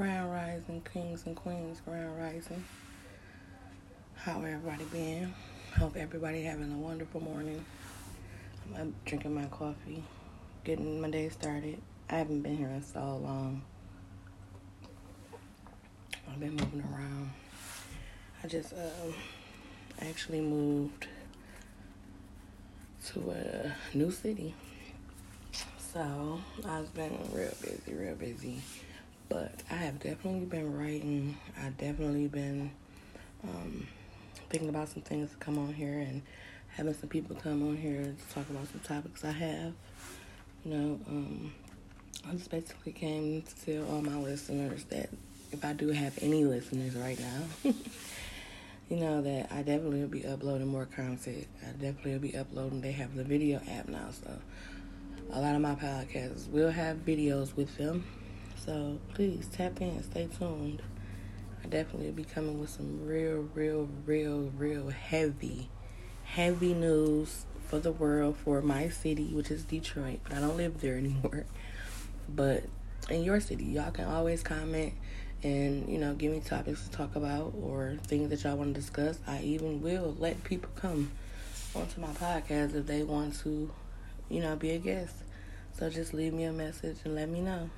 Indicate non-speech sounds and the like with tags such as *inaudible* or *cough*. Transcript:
Grand Rising, Kings and Queens, Grand Rising. How everybody been? Hope everybody having a wonderful morning. I'm drinking my coffee, getting my day started. I haven't been here in so long. I've been moving around. I just uh, actually moved to a new city. So I've been real busy, real busy. But I have definitely been writing. I've definitely been um, thinking about some things to come on here and having some people come on here to talk about some topics I have. You know, um, I just basically came to tell all my listeners that if I do have any listeners right now, *laughs* you know that I definitely will be uploading more content. I definitely will be uploading. They have the video app now, so a lot of my podcasts will have videos with them. So please tap in, stay tuned. I definitely will be coming with some real, real, real, real heavy, heavy news for the world, for my city, which is Detroit. But I don't live there anymore. But in your city, y'all can always comment and you know give me topics to talk about or things that y'all want to discuss. I even will let people come onto my podcast if they want to, you know, be a guest. So just leave me a message and let me know.